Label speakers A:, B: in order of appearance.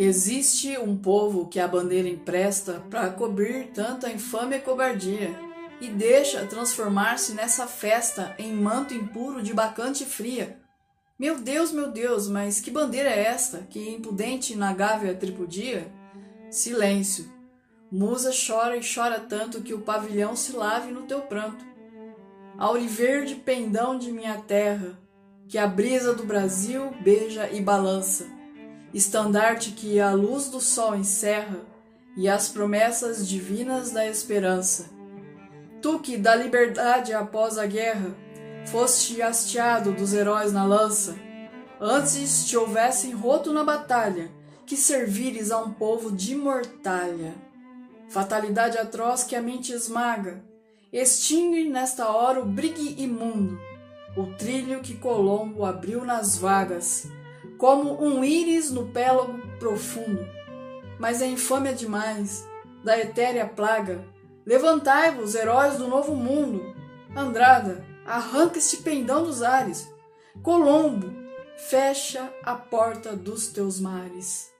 A: Existe um povo que a bandeira empresta para cobrir tanta infâmia e cobardia, e deixa transformar-se nessa festa em manto impuro de bacante fria. Meu Deus, meu Deus, mas que bandeira é esta que impudente na gávea tripudia? Silêncio. Musa chora e chora tanto que o pavilhão se lave no teu pranto. Auriverde pendão de minha terra, que a brisa do Brasil beija e balança estandarte que a luz do sol encerra e as promessas divinas da esperança. Tu que da liberdade após a guerra foste hasteado dos heróis na lança, antes te houvessem roto na batalha, que servires a um povo de mortalha. Fatalidade atroz que a mente esmaga, extingue nesta hora o brigue imundo, o trilho que Colombo abriu nas vagas, como um íris no pélago profundo. Mas é infâmia demais, da etérea plaga. Levantai-vos, heróis do novo mundo. Andrada, arranca este pendão dos ares. Colombo, fecha a porta dos teus mares.